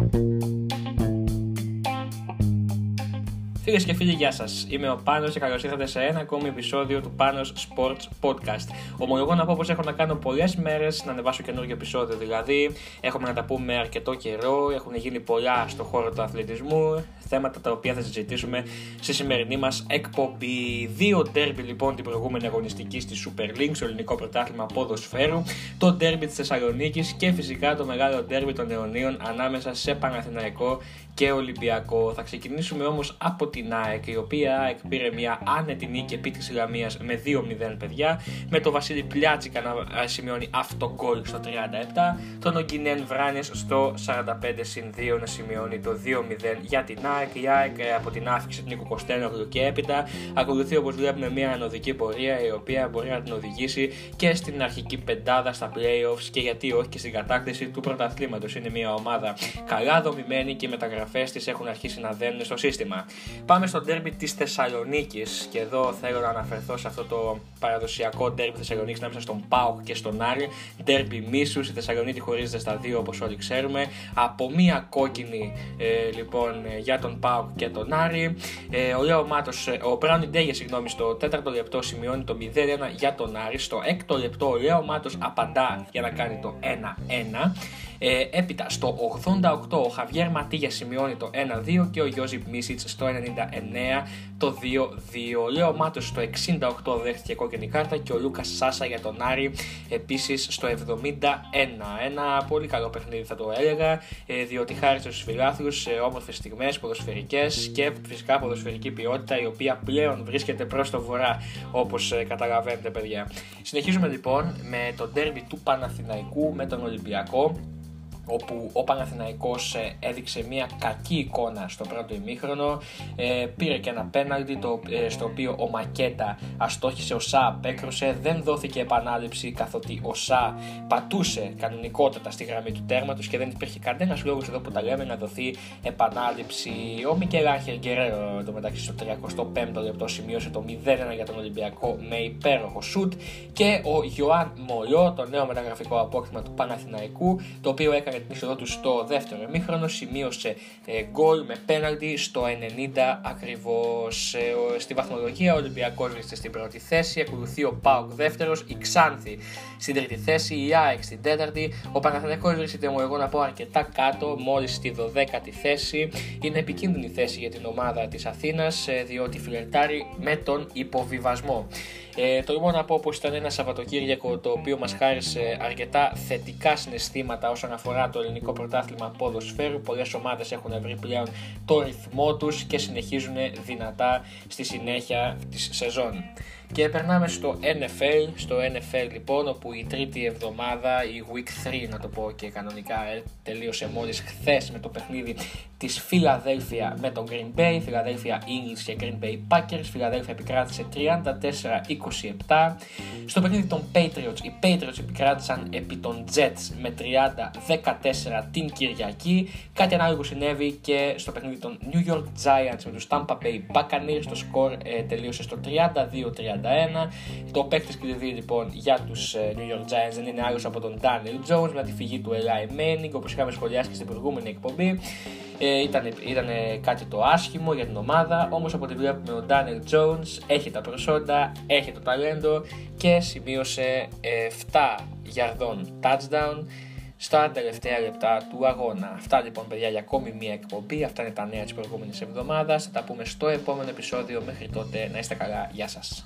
Bye. Φίλε και φίλοι, γεια σας. Είμαι ο Πάνος και καλώς ήρθατε σε ένα ακόμη επεισόδιο του Πάνος Sports Podcast. Ομολογώ να πω πως έχω να κάνω πολλές μέρες να ανεβάσω καινούργιο επεισόδιο. Δηλαδή, έχουμε να τα πούμε αρκετό καιρό, έχουν γίνει πολλά στον χώρο του αθλητισμού, θέματα τα οποία θα συζητήσουμε στη σημερινή μας εκπομπή. Δύο ντέρμπι λοιπόν την προηγούμενη αγωνιστική στη Super League, στο ελληνικό πρωτάθλημα ποδοσφαίρου, το ντέρμπι της Θεσσαλονίκης και φυσικά το μεγάλο ντέρμπι των αιωνίων ανάμεσα σε Παναθηναϊκό και Ολυμπιακό. Θα ξεκινήσουμε όμως από την ΑΕΚ, η οποία ΑΕΚ πήρε μια άνετη νίκη επί τη Λαμία με 2-0 παιδιά, με τον Βασίλη Πλιάτσικα να σημειώνει αυτό γκολ στο 37, τον Ογκινέν Βράνιες στο 45 2 να σημειώνει το 2-0 για την ΑΕΚ. Η ΑΕΚ ε, από την άφηξη του Νίκο Κοστένογλου και έπειτα ακολουθεί όπως βλέπουμε μια ανωδική πορεία η οποία μπορεί να την οδηγήσει και στην αρχική πεντάδα στα playoffs και γιατί όχι και στην κατάκτηση του πρωταθλήματος. Είναι μια ομάδα καλά δομημένη και μεταγραφή μεταγραφές της έχουν αρχίσει να δένουν στο σύστημα. Πάμε στο ντέρμπι της Θεσσαλονίκης και εδώ θέλω να αναφερθώ σε αυτό το παραδοσιακό ντέρμπι Θεσσαλονίκης ανάμεσα στον Πάοκ και στον Άρη. Ντέρμπι μίσους, η Θεσσαλονίκη χωρίζεται στα δύο όπως όλοι ξέρουμε. Από μία κόκκινη ε, λοιπόν για τον Πάοκ και τον Άρη. Ε, ο Λέο Μάτος, ε, ο Μπράουνι Ντέγε, συγγνώμη, στο 4ο λεπτό σημειώνει το 0-1 για τον Άρη. Στο 6ο λεπτό ο Λέο Μάτος απαντά για να κάνει το 1-1. Ε, έπειτα στο 88 ο Χαβιέρ Ματίγια σημειώνει το 1-2 και ο Γιώζιπ Μίσιτς στο 99 το 2-2. Ο Λέο Μάτο στο 68 δέχτηκε κόκκινη κάρτα και ο Λούκας Σάσα για τον Άρη επίσης στο 71. Ένα πολύ καλό παιχνίδι θα το έλεγα, ε, διότι χάρισε στους φιλάθλους σε όμορφες στιγμές ποδοσφαιρικές και φυσικά ποδοσφαιρική ποιότητα η οποία πλέον βρίσκεται προς το βορρά όπως ε, καταλαβαίνετε, παιδιά. Συνεχίζουμε λοιπόν με το ντέρμπι του Παναθηναϊκού με τον Ολυμπιακό όπου ο Παναθηναϊκός ε, έδειξε μια κακή εικόνα στο πρώτο ημίχρονο ε, πήρε και ένα πέναλτι το, ε, στο οποίο ο Μακέτα αστόχησε, ο Σα απέκρουσε δεν δόθηκε επανάληψη καθότι ο Σα πατούσε κανονικότατα στη γραμμή του τέρματος και δεν υπήρχε κανένας λόγος εδώ που τα λέμε να δοθεί επανάληψη. Ο Μικελ Άχερ Γκερέρο το μεταξύ στο 35ο λεπτό σημείωσε το 0-1 για τον Ολυμπιακό με υπέροχο σουτ και ο Ιωάνν Μολό το νέο μεταγραφικό απόκτημα του Παναθηναϊκού το οποίο έκανε την είσοδό του στο δεύτερο εμίχρονο σημείωσε ε, γκολ με πέναλτι στο 90 ακριβώς. Ε, στη βαθμολογία ο Ολυμπιακός βρίσκεται στην πρώτη θέση, ακολουθεί ο Πάοκ δεύτερος, η Ξάνθη στην τρίτη θέση, η ΑΕΚ στην τέταρτη, ο Παναθηναϊκός βρίσκεται μου εγώ να πω αρκετά κάτω, μόλις στη 12η θέση. Είναι επικίνδυνη θέση για την ομάδα της Αθήνας, ε, διότι φιλερτάρει με τον υποβιβασμό. Ε, το λοιπόν να πω πως ήταν ένα Σαββατοκύριακο το οποίο μας χάρισε αρκετά θετικά συναισθήματα όσον αφορά το ελληνικό πρωτάθλημα ποδοσφαίρου. Πολλές ομάδες έχουν βρει πλέον το ρυθμό τους και συνεχίζουν δυνατά στη συνέχεια της σεζόν. Και περνάμε στο NFL, στο NFL λοιπόν όπου η τρίτη εβδομάδα, η Week 3 να το πω και κανονικά ε, τελείωσε μόλις χθες με το παιχνίδι της Philadelphia με τον Green Bay, Philadelphia Eagles και Green Bay Packers, Philadelphia επικράτησε 34-27. Στο παιχνίδι των Patriots, οι Patriots επικράτησαν επί των Jets με 30-14 την Κυριακή. Κάτι ανάλογο συνέβη και στο παιχνίδι των New York Giants με τους Tampa Bay Buccaneers, το σκορ ε, τελείωσε στο 32-30 το παίκτης κλειδί λοιπόν για τους ε, New York Giants δεν είναι άλλος από τον Daniel Jones με τη φυγή του Eli Manning όπως είχαμε σχολιάσει και στην προηγούμενη εκπομπή. Ε, ήταν, ήταν κάτι το άσχημο για την ομάδα, όμως από ό,τι βλέπουμε ο Daniel Jones έχει τα προσόντα, έχει το ταλέντο και σημείωσε 7 γιαρδών touchdown στα τελευταία λεπτά του αγώνα. Αυτά λοιπόν παιδιά για ακόμη μία εκπομπή. Αυτά είναι τα νέα της προηγούμενης εβδομάδας. Θα τα πούμε στο επόμενο επεισόδιο. Μέχρι τότε να είστε καλά. Γεια σας.